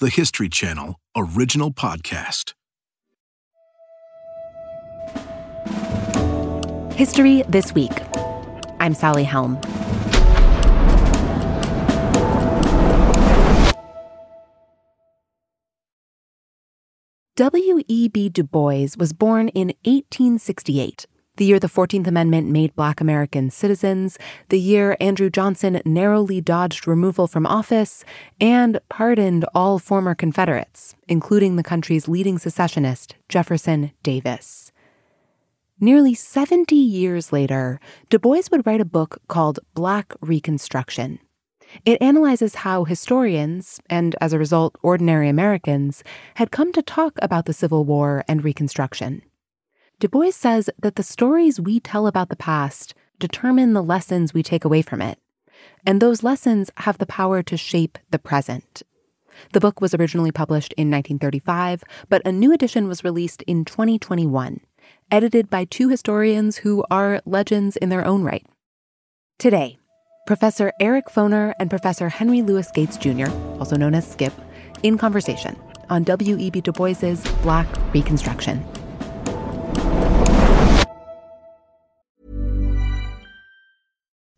the History Channel original podcast. History This Week. I'm Sally Helm. W.E.B. Du Bois was born in 1868, the year the 14th Amendment made Black Americans citizens, the year Andrew Johnson narrowly dodged removal from office, and pardoned all former Confederates, including the country's leading secessionist, Jefferson Davis. Nearly 70 years later, Du Bois would write a book called Black Reconstruction. It analyzes how historians, and as a result, ordinary Americans, had come to talk about the Civil War and Reconstruction. Du Bois says that the stories we tell about the past determine the lessons we take away from it, and those lessons have the power to shape the present. The book was originally published in 1935, but a new edition was released in 2021, edited by two historians who are legends in their own right. Today, Professor Eric Foner and Professor Henry Louis Gates Jr., also known as Skip, in conversation on W.E.B. Du Bois's Black Reconstruction.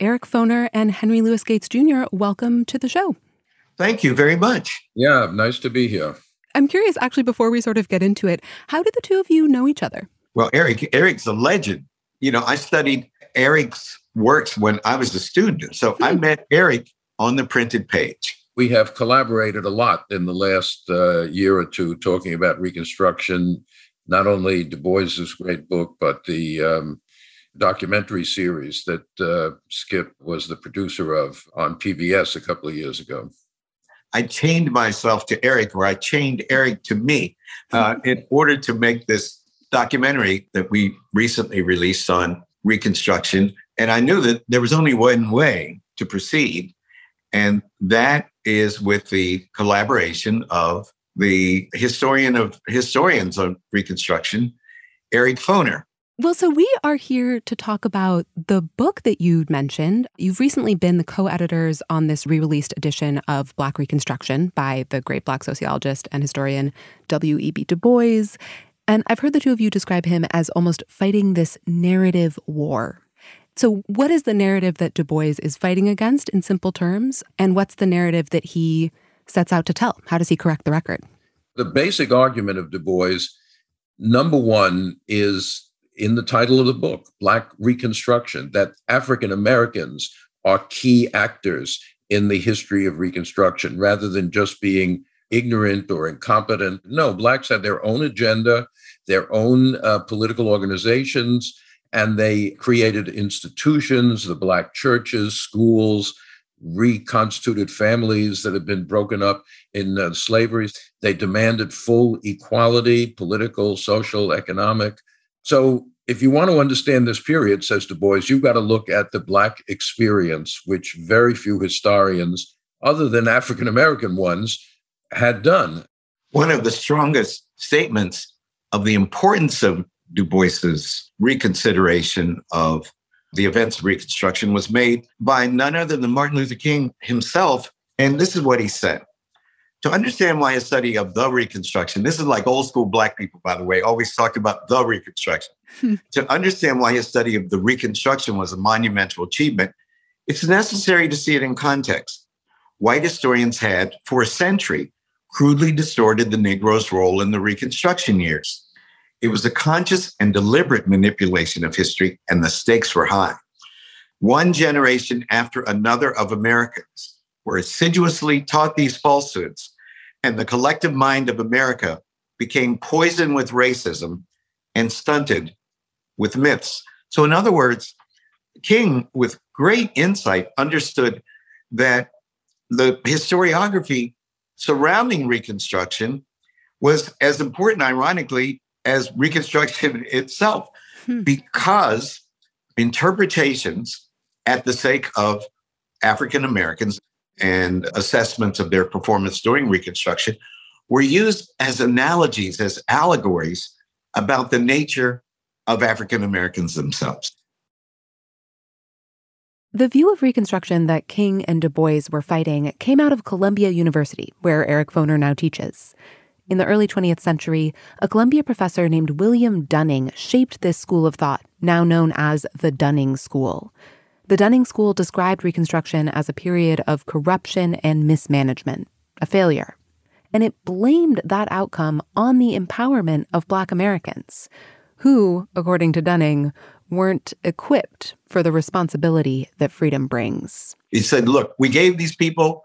Eric Foner and Henry Louis Gates Jr., welcome to the show. Thank you very much. Yeah, nice to be here. I'm curious, actually, before we sort of get into it, how did the two of you know each other? Well, Eric, Eric's a legend. You know, I studied Eric's works when I was a student. So I hmm. met Eric on the printed page. We have collaborated a lot in the last uh, year or two talking about Reconstruction, not only Du Bois's great book, but the um, documentary series that uh, Skip was the producer of on PBS a couple of years ago. I chained myself to Eric, or I chained Eric to me, uh, in order to make this documentary that we recently released on Reconstruction. And I knew that there was only one way to proceed, and that is with the collaboration of the historian of historians on Reconstruction, Eric Foner. Well, so we are here to talk about the book that you mentioned. You've recently been the co editors on this re released edition of Black Reconstruction by the great Black sociologist and historian W.E.B. Du Bois. And I've heard the two of you describe him as almost fighting this narrative war. So, what is the narrative that Du Bois is fighting against in simple terms? And what's the narrative that he sets out to tell? How does he correct the record? The basic argument of Du Bois, number one, is in the title of the book, Black Reconstruction, that African Americans are key actors in the history of Reconstruction rather than just being ignorant or incompetent. No, Blacks had their own agenda, their own uh, political organizations, and they created institutions, the Black churches, schools, reconstituted families that had been broken up in uh, slavery. They demanded full equality, political, social, economic. So, if you want to understand this period, says Du Bois, you've got to look at the Black experience, which very few historians, other than African American ones, had done. One of the strongest statements of the importance of Du Bois's reconsideration of the events of Reconstruction was made by none other than Martin Luther King himself. And this is what he said to understand why a study of the Reconstruction, this is like old school Black people, by the way, always talked about the Reconstruction. Hmm. to understand why his study of the Reconstruction was a monumental achievement, it's necessary to see it in context. White historians had, for a century, crudely distorted the Negro's role in the Reconstruction years. It was a conscious and deliberate manipulation of history, and the stakes were high. One generation after another of Americans were assiduously taught these falsehoods, and the collective mind of America became poisoned with racism and stunted with myths. So, in other words, King, with great insight, understood that the historiography surrounding Reconstruction was as important, ironically, as Reconstruction itself, hmm. because interpretations at the sake of African Americans and assessments of their performance during Reconstruction were used as analogies, as allegories about the nature of African Americans themselves. The view of Reconstruction that King and Du Bois were fighting came out of Columbia University, where Eric Foner now teaches. In the early 20th century, a Columbia professor named William Dunning shaped this school of thought, now known as the Dunning School. The Dunning School described Reconstruction as a period of corruption and mismanagement, a failure. And it blamed that outcome on the empowerment of Black Americans, who, according to Dunning, weren't equipped for the responsibility that freedom brings. He said, Look, we gave these people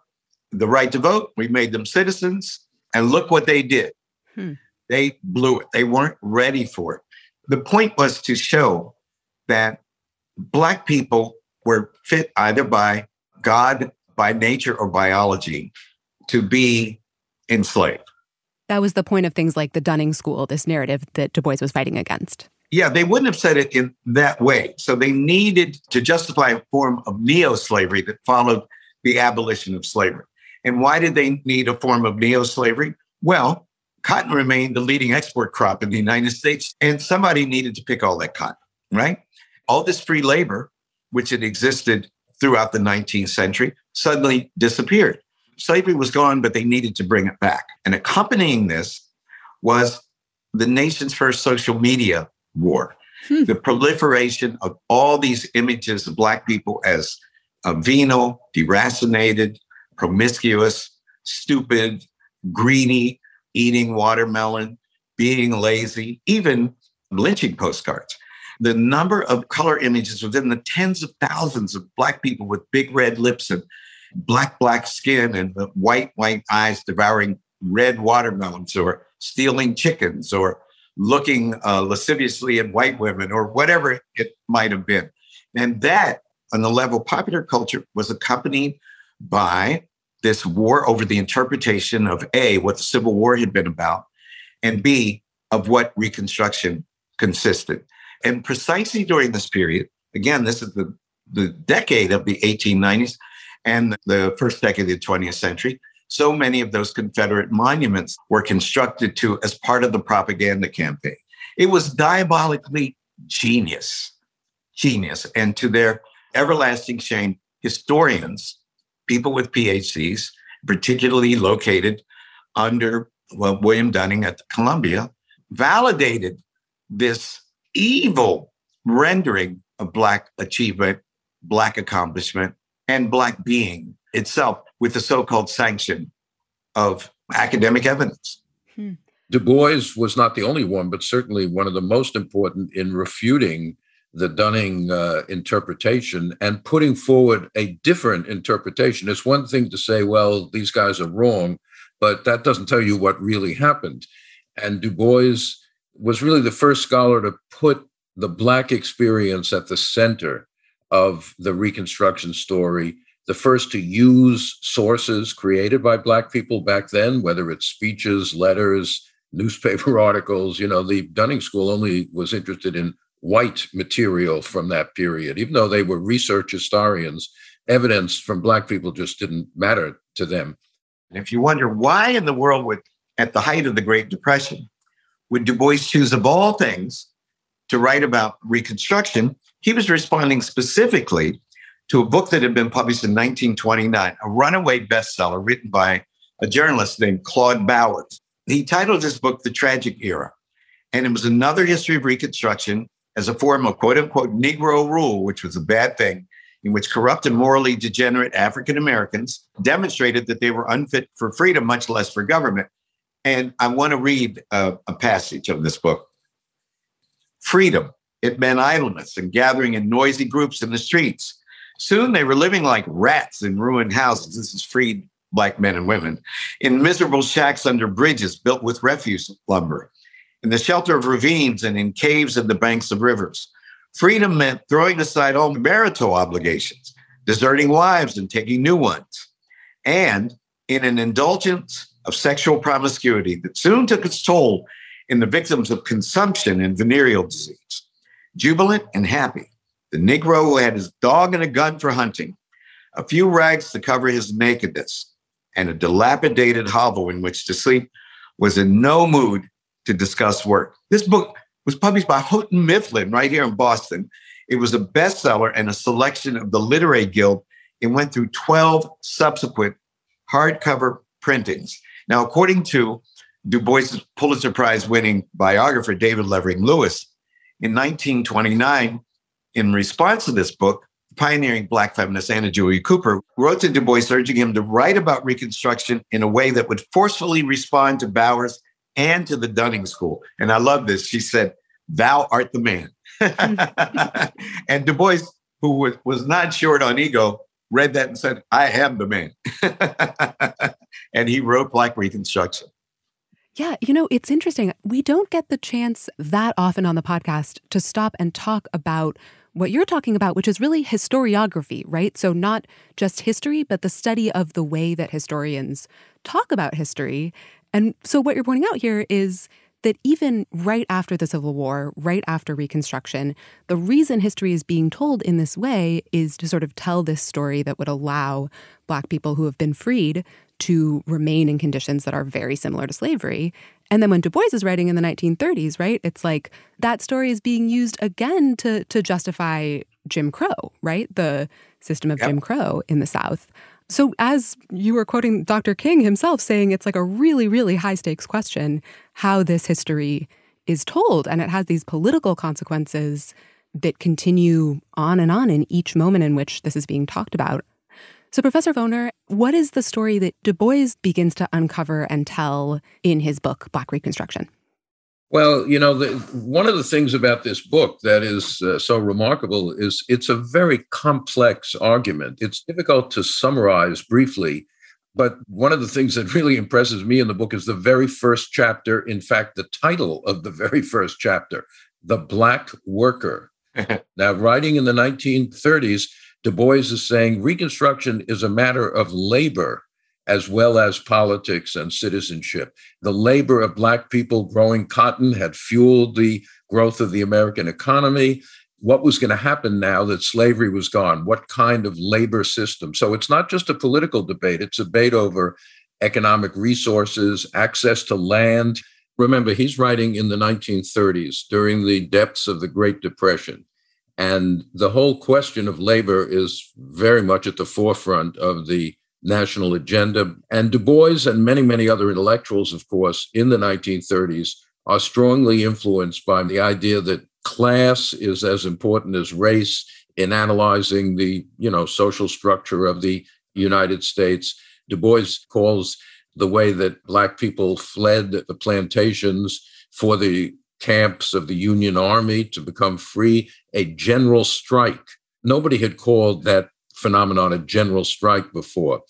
the right to vote, we made them citizens, and look what they did. Hmm. They blew it, they weren't ready for it. The point was to show that Black people were fit either by God, by nature, or biology to be enslaved. That was the point of things like the Dunning School, this narrative that Du Bois was fighting against. Yeah, they wouldn't have said it in that way. So they needed to justify a form of neo slavery that followed the abolition of slavery. And why did they need a form of neo slavery? Well, cotton remained the leading export crop in the United States, and somebody needed to pick all that cotton, right? All this free labor, which had existed throughout the 19th century, suddenly disappeared. Slavery was gone, but they needed to bring it back. And accompanying this was the nation's first social media war. Hmm. The proliferation of all these images of Black people as uh, venal, deracinated, promiscuous, stupid, greedy, eating watermelon, being lazy, even lynching postcards. The number of color images within the tens of thousands of Black people with big red lips and black, black skin and white, white eyes devouring red watermelons or stealing chickens or looking uh, lasciviously at white women or whatever it might have been. And that, on the level of popular culture, was accompanied by this war over the interpretation of A, what the Civil War had been about, and B, of what Reconstruction consisted. And precisely during this period, again, this is the, the decade of the 1890s and the first decade of the 20th century, so many of those Confederate monuments were constructed to as part of the propaganda campaign. It was diabolically genius, genius. And to their everlasting shame, historians, people with PhDs, particularly located under well, William Dunning at Columbia, validated this evil rendering of Black achievement, Black accomplishment, and Black being itself with the so called sanction of academic evidence. Hmm. Du Bois was not the only one, but certainly one of the most important in refuting the Dunning uh, interpretation and putting forward a different interpretation. It's one thing to say, well, these guys are wrong, but that doesn't tell you what really happened. And Du Bois was really the first scholar to put the Black experience at the center of the Reconstruction story the first to use sources created by Black people back then, whether it's speeches, letters, newspaper articles. You know, the Dunning School only was interested in white material from that period, even though they were research historians. Evidence from Black people just didn't matter to them. And if you wonder why in the world would, at the height of the Great Depression, would Du Bois choose, of all things, to write about Reconstruction, he was responding specifically to a book that had been published in 1929, a runaway bestseller written by a journalist named Claude Bowers. He titled his book The Tragic Era. And it was another history of Reconstruction as a form of quote unquote Negro rule, which was a bad thing, in which corrupt and morally degenerate African Americans demonstrated that they were unfit for freedom, much less for government. And I want to read a, a passage of this book. Freedom, it meant idleness and gathering in noisy groups in the streets Soon they were living like rats in ruined houses. This is freed black men and women in miserable shacks under bridges built with refuse lumber, in the shelter of ravines and in caves in the banks of rivers. Freedom meant throwing aside all marital obligations, deserting wives and taking new ones. and in an indulgence of sexual promiscuity that soon took its toll in the victims of consumption and venereal disease. Jubilant and happy, the Negro who had his dog and a gun for hunting, a few rags to cover his nakedness, and a dilapidated hovel in which to sleep, was in no mood to discuss work. This book was published by Houghton Mifflin right here in Boston. It was a bestseller and a selection of the Literary Guild. It went through 12 subsequent hardcover printings. Now, according to Du Bois' Pulitzer Prize winning biographer, David Levering Lewis, in 1929, in response to this book, pioneering Black feminist Anna Julia Cooper wrote to Du Bois urging him to write about Reconstruction in a way that would forcefully respond to Bowers and to the Dunning School. And I love this. She said, Thou art the man. and Du Bois, who was, was not short on ego, read that and said, I am the man. and he wrote Black Reconstruction. Yeah, you know, it's interesting. We don't get the chance that often on the podcast to stop and talk about what you're talking about, which is really historiography, right? So, not just history, but the study of the way that historians talk about history. And so, what you're pointing out here is that even right after the Civil War, right after Reconstruction, the reason history is being told in this way is to sort of tell this story that would allow Black people who have been freed to remain in conditions that are very similar to slavery. And then when Du Bois is writing in the 1930s, right, it's like that story is being used again to, to justify Jim Crow, right? The system of yep. Jim Crow in the South. So, as you were quoting Dr. King himself saying, it's like a really, really high stakes question how this history is told. And it has these political consequences that continue on and on in each moment in which this is being talked about. So, Professor Foner, what is the story that Du Bois begins to uncover and tell in his book, Black Reconstruction? Well, you know, the, one of the things about this book that is uh, so remarkable is it's a very complex argument. It's difficult to summarize briefly, but one of the things that really impresses me in the book is the very first chapter. In fact, the title of the very first chapter, The Black Worker. now, writing in the 1930s, Du Bois is saying Reconstruction is a matter of labor as well as politics and citizenship. The labor of Black people growing cotton had fueled the growth of the American economy. What was going to happen now that slavery was gone? What kind of labor system? So it's not just a political debate, it's a debate over economic resources, access to land. Remember, he's writing in the 1930s during the depths of the Great Depression. And the whole question of labor is very much at the forefront of the national agenda. And Du Bois and many, many other intellectuals, of course, in the 1930s are strongly influenced by the idea that class is as important as race in analyzing the, you know, social structure of the United States. Du Bois calls the way that black people fled the plantations for the camps of the Union Army to become free a general strike. Nobody had called that phenomenon a general strike before.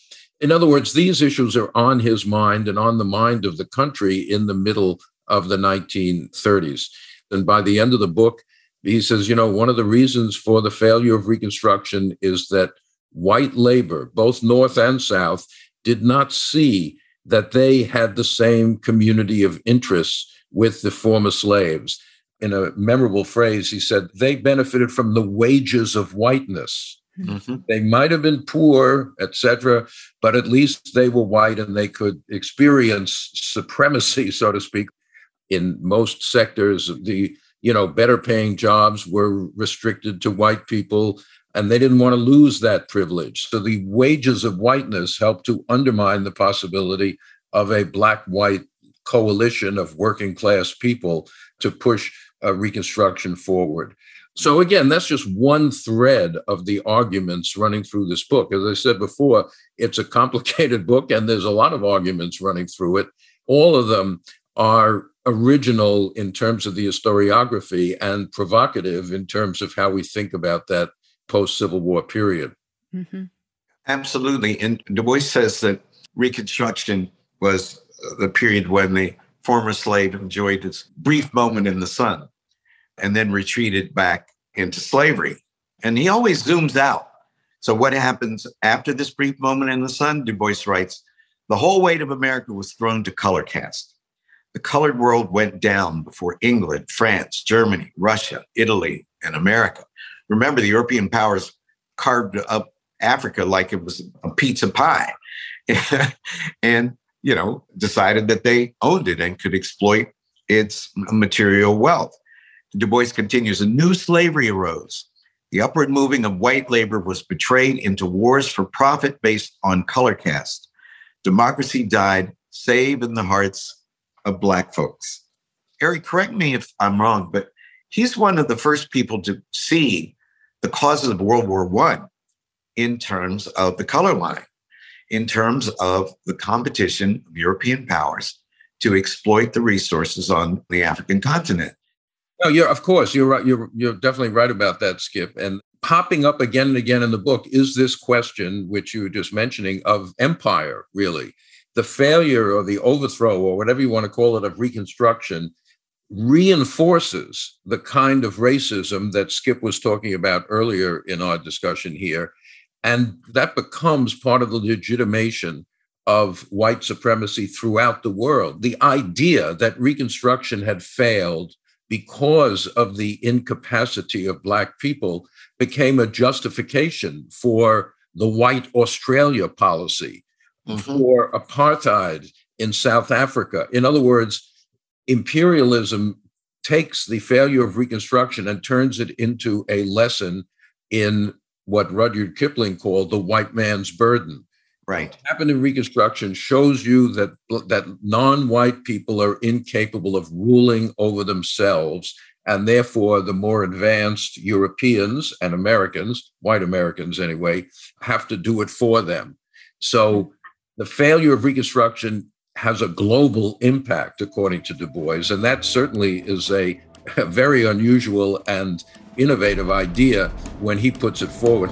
In other words, these issues are on his mind and on the mind of the country in the middle of the 1930s. And by the end of the book, he says, you know, one of the reasons for the failure of Reconstruction is that white labor, both North and South, did not see that they had the same community of interests with the former slaves. In a memorable phrase, he said, they benefited from the wages of whiteness. Mm-hmm. They might have been poor, etc., but at least they were white and they could experience supremacy, so to speak. In most sectors, the you know better paying jobs were restricted to white people, and they didn't want to lose that privilege. So the wages of whiteness helped to undermine the possibility of a black-white coalition of working class people to push a Reconstruction forward. So, again, that's just one thread of the arguments running through this book. As I said before, it's a complicated book and there's a lot of arguments running through it. All of them are original in terms of the historiography and provocative in terms of how we think about that post Civil War period. Mm-hmm. Absolutely. And Du Bois says that Reconstruction was the period when the former slave enjoyed his brief moment in the sun and then retreated back into slavery. And he always zooms out. So, what happens after this brief moment in the sun? Du Bois writes The whole weight of America was thrown to color caste. The colored world went down before England, France, Germany, Russia, Italy, and America. Remember, the European powers carved up Africa like it was a pizza pie and, you know, decided that they owned it and could exploit its material wealth. Du Bois continues a new slavery arose. The upward moving of white labor was betrayed into wars for profit based on color caste. Democracy died, save in the hearts of Black folks. Eric, correct me if I'm wrong, but he's one of the first people to see the causes of World War I in terms of the color line, in terms of the competition of European powers to exploit the resources on the African continent. No, you're of course you're right. You're you're definitely right about that, Skip. And popping up again and again in the book is this question, which you were just mentioning, of empire. Really, the failure or the overthrow or whatever you want to call it of Reconstruction reinforces the kind of racism that Skip was talking about earlier in our discussion here, and that becomes part of the legitimation of white supremacy throughout the world. The idea that Reconstruction had failed because of the incapacity of Black people became a justification for the white Australia policy, mm-hmm. for apartheid in South Africa. In other words, imperialism takes the failure of Reconstruction and turns it into a lesson in what Rudyard Kipling called the white man's burden. Right. What happened in Reconstruction shows you that that non-white people are incapable of ruling over themselves, and therefore the more advanced Europeans and Americans, white Americans anyway, have to do it for them. So the failure of Reconstruction has a global impact, according to Du Bois, and that certainly is a, a very unusual and innovative idea when he puts it forward.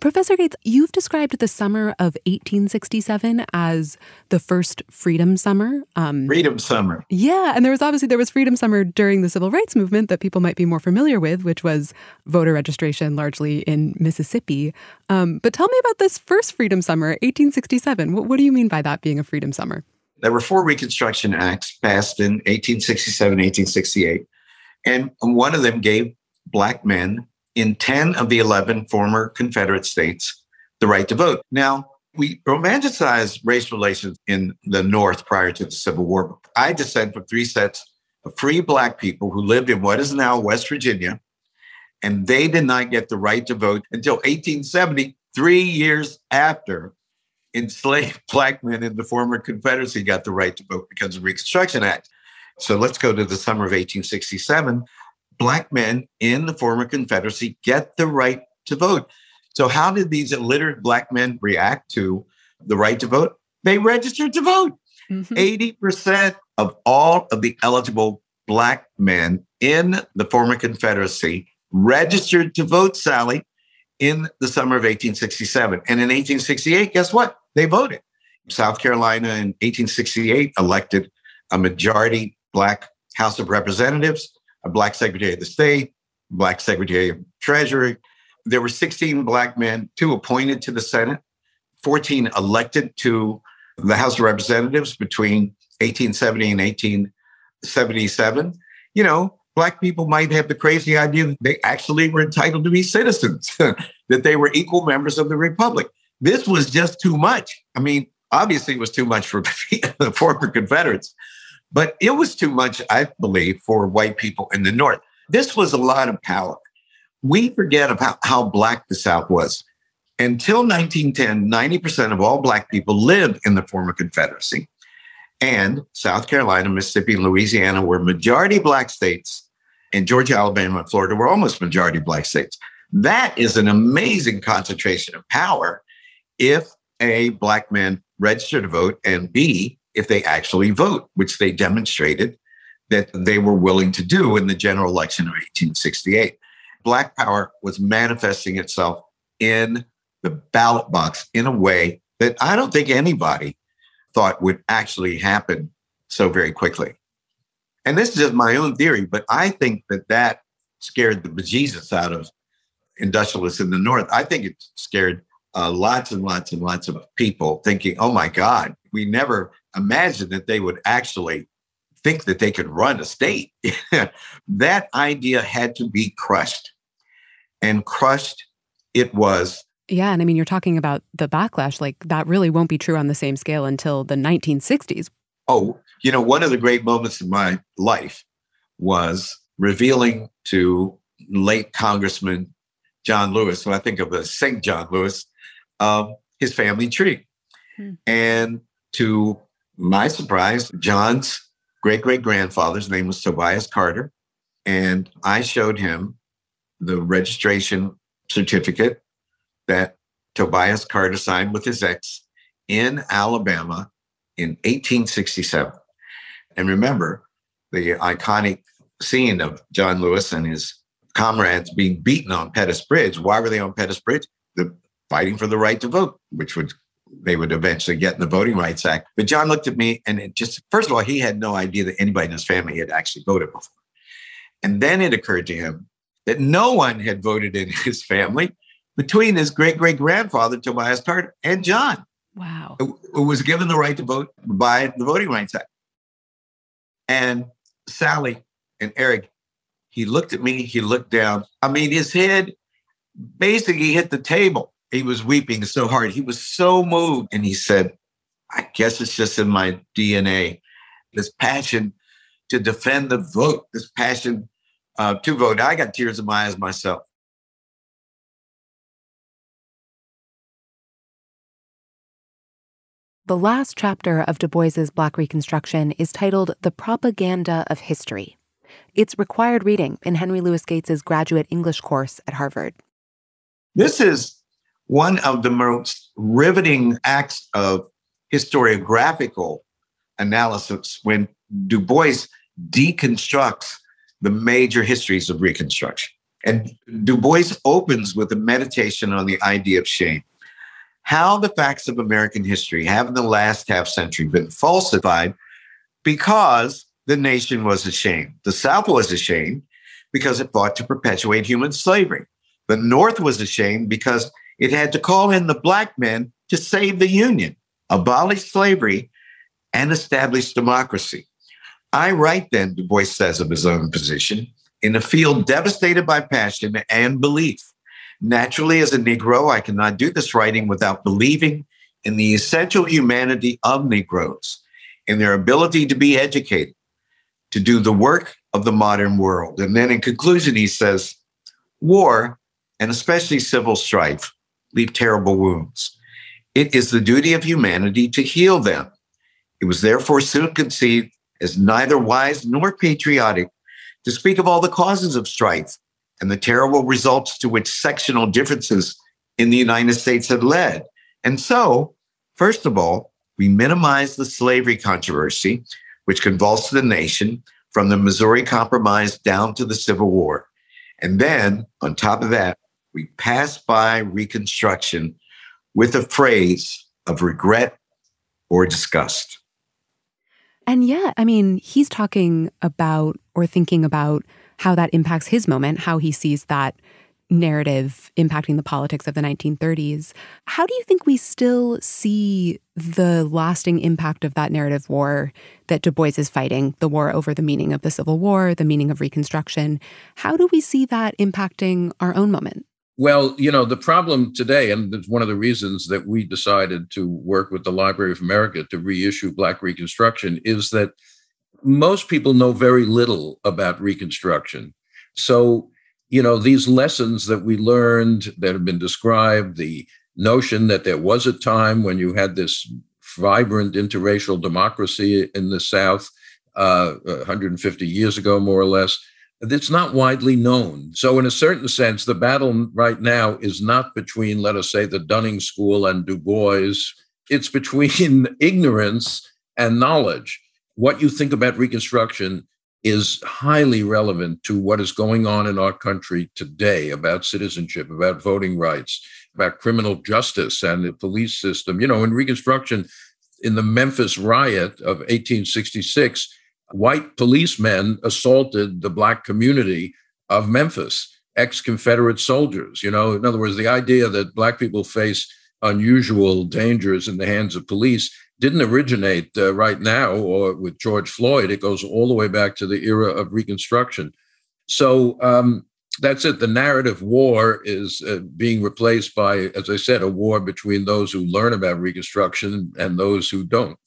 Professor Gates, you've described the summer of 1867 as the first Freedom Summer. Um, freedom Summer. Yeah, and there was obviously there was Freedom Summer during the Civil Rights Movement that people might be more familiar with, which was voter registration largely in Mississippi. Um, but tell me about this first Freedom Summer, 1867. What, what do you mean by that being a Freedom Summer? There were four Reconstruction Acts passed in 1867, 1868, and one of them gave black men in 10 of the 11 former Confederate states the right to vote. Now, we romanticized race relations in the North prior to the Civil War. I descend from three sets of free Black people who lived in what is now West Virginia, and they did not get the right to vote until 1870, three years after enslaved Black men in the former Confederacy got the right to vote because of the Reconstruction Act. So let's go to the summer of 1867 black men in the former Confederacy get the right to vote. So, how did these illiterate black men react to the right to vote? They registered to vote. Mm-hmm. 80% of all of the eligible black men in the former Confederacy registered to vote, Sally, in the summer of 1867. And in 1868, guess what? They voted. South Carolina in 1868 elected a majority black House of Representatives a black secretary of the state, black secretary of treasury. There were 16 black men, two appointed to the Senate, 14 elected to the House of Representatives between 1870 and 1877, you know, Black people might have the crazy idea that they actually were entitled to be citizens, that they were equal members of the Republic. This was just too much. I mean, obviously, it was too much for the former Confederates, but it was too much, I believe, for white people in the North. This was a lot of power. We forget about how Black the South was. Until 1910, 90% of all Black people lived in the former Confederacy. And South Carolina, Mississippi, and Louisiana were majority Black states and Georgia, Alabama, and Florida were almost majority black states. That is an amazing concentration of power if A, black men register to vote, and B, if they actually vote, which they demonstrated that they were willing to do in the general election of 1868. Black power was manifesting itself in the ballot box in a way that I don't think anybody thought would actually happen so very quickly and this is just my own theory, but I think that that scared the bejesus out of industrialists in the North. I think it scared uh, lots and lots and lots of people thinking, oh my God, we never imagined that they would actually think that they could run a state. that idea had to be crushed. And crushed it was. Yeah. And I mean, you're talking about the backlash, like that really won't be true on the same scale until the 1960s. Oh, you know, one of the great moments in my life was revealing to late Congressman John Lewis, who I think of as St. John Lewis, um, his family tree. Hmm. And to my surprise, John's great great grandfather's name was Tobias Carter. And I showed him the registration certificate that Tobias Carter signed with his ex in Alabama in 1867. And remember the iconic scene of John Lewis and his comrades being beaten on Pettus Bridge. Why were they on Pettus Bridge? The fighting for the right to vote, which would they would eventually get in the Voting Rights Act. But John looked at me and it just first of all, he had no idea that anybody in his family had actually voted before. And then it occurred to him that no one had voted in his family between his great great grandfather, Tobias Carter, and John. Wow. Who was given the right to vote by the Voting Rights Act. And Sally and Eric, he looked at me, he looked down. I mean, his head basically hit the table. He was weeping so hard. He was so moved. And he said, I guess it's just in my DNA. This passion to defend the vote, this passion uh, to vote. I got tears in my eyes myself. The last chapter of Du Bois's Black Reconstruction is titled The Propaganda of History. It's required reading in Henry Louis Gates's graduate English course at Harvard. This is one of the most riveting acts of historiographical analysis when Du Bois deconstructs the major histories of Reconstruction. And Du Bois opens with a meditation on the idea of shame how the facts of American history have in the last half century been falsified because the nation was ashamed. The South was ashamed because it fought to perpetuate human slavery. The North was ashamed because it had to call in the black men to save the Union, abolish slavery, and establish democracy. I write then, Du Bois says of his own position, in a field devastated by passion and belief. Naturally, as a Negro, I cannot do this writing without believing in the essential humanity of Negroes, in their ability to be educated, to do the work of the modern world. And then in conclusion, he says, War, and especially civil strife, leave terrible wounds. It is the duty of humanity to heal them. It was therefore soon conceived as neither wise nor patriotic to speak of all the causes of strife and the terrible results to which sectional differences in the United States had led. And so, first of all, we minimized the slavery controversy, which convulsed the nation from the Missouri Compromise down to the Civil War. And then, on top of that, we pass by Reconstruction with a phrase of regret or disgust. And yet, I mean, he's talking about or thinking about how that impacts his moment, how he sees that narrative impacting the politics of the 1930s. How do you think we still see the lasting impact of that narrative war that Du Bois is fighting, the war over the meaning of the Civil War, the meaning of Reconstruction? How do we see that impacting our own moment? Well, you know, the problem today, and it's one of the reasons that we decided to work with the Library of America to reissue Black Reconstruction, is that most people know very little about Reconstruction. So, you know, these lessons that we learned that have been described, the notion that there was a time when you had this vibrant interracial democracy in the South uh, 150 years ago, more or less, it's not widely known. So, in a certain sense, the battle right now is not between, let us say, the Dunning School and Du Bois, it's between ignorance and knowledge. What you think about Reconstruction is highly relevant to what is going on in our country today about citizenship, about voting rights, about criminal justice and the police system. You know, in Reconstruction, in the Memphis riot of 1866, white policemen assaulted the black community of Memphis, ex Confederate soldiers. You know, in other words, the idea that black people face unusual dangers in the hands of police didn't originate uh, right now or with George Floyd. It goes all the way back to the era of Reconstruction. So um, that's it. The narrative war is uh, being replaced by, as I said, a war between those who learn about Reconstruction and those who don't.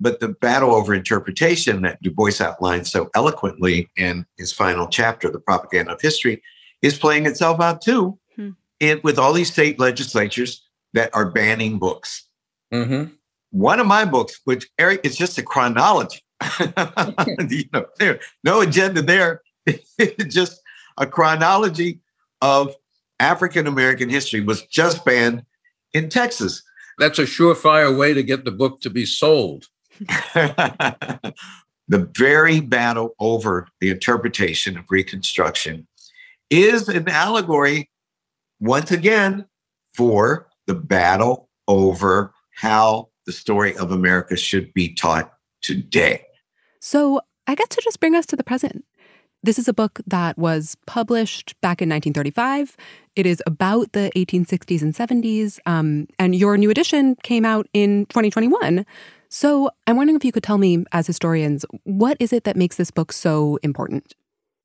But the battle over interpretation that Du Bois outlines so eloquently in his final chapter, The Propaganda of History, is playing itself out too hmm. it, with all these state legislatures that are banning books. Mm-hmm. One of my books, which Eric, it's just a chronology. you know, there, no agenda there. it's just a chronology of African American history was just banned in Texas. That's a surefire way to get the book to be sold. The very battle over the interpretation of Reconstruction is an allegory, once again, for the battle over how the story of America should be taught today. So I guess to just bring us to the present. This is a book that was published back in 1935. It is about the 1860s and 70s. Um, and your new edition came out in 2021. So I'm wondering if you could tell me, as historians, what is it that makes this book so important?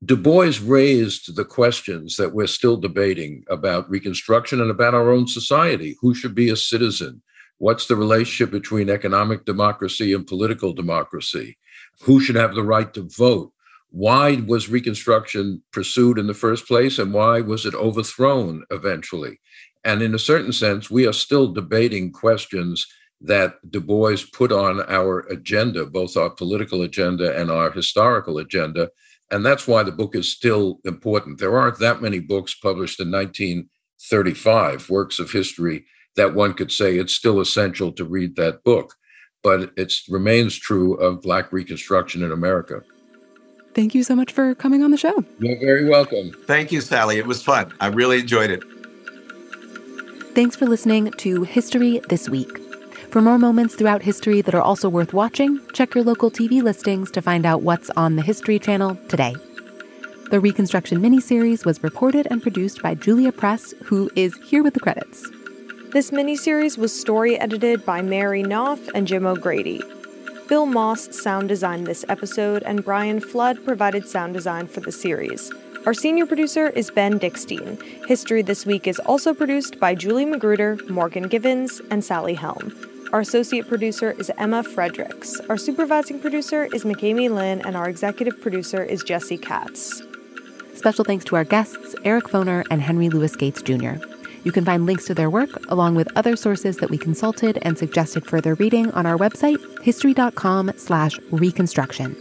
Du Bois raised the questions that we're still debating about Reconstruction and about our own society. Who should be a citizen? What's the relationship between economic democracy and political democracy? Who should have the right to vote? Why was Reconstruction pursued in the first place and why was it overthrown eventually? And in a certain sense, we are still debating questions that Du Bois put on our agenda, both our political agenda and our historical agenda. And that's why the book is still important. There aren't that many books published in 1935, works of history, that one could say it's still essential to read that book. But it remains true of Black Reconstruction in America. Thank you so much for coming on the show. You're very welcome. Thank you, Sally. It was fun. I really enjoyed it. Thanks for listening to History This Week. For more moments throughout history that are also worth watching, check your local TV listings to find out what's on the History Channel today. The Reconstruction miniseries was reported and produced by Julia Press, who is here with the credits. This miniseries was story edited by Mary Knopf and Jim O'Grady. Bill Moss sound designed this episode, and Brian Flood provided sound design for the series. Our senior producer is Ben Dickstein. History This Week is also produced by Julie Magruder, Morgan Givens, and Sally Helm. Our associate producer is Emma Fredericks. Our supervising producer is McKamey Lynn, and our executive producer is Jesse Katz. Special thanks to our guests, Eric Foner and Henry Louis Gates Jr. You can find links to their work, along with other sources that we consulted and suggested further reading on our website, history.com slash reconstruction.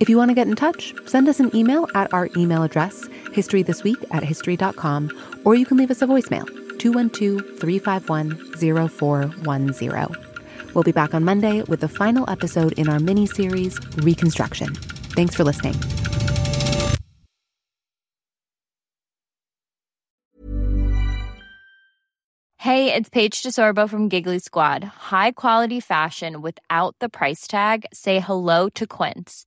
If you want to get in touch, send us an email at our email address, historythisweek at history.com, or you can leave us a voicemail, 212 351 0410. We'll be back on Monday with the final episode in our mini series, Reconstruction. Thanks for listening. Hey, it's Paige DeSorbo from Giggly Squad. High quality fashion without the price tag? Say hello to Quince.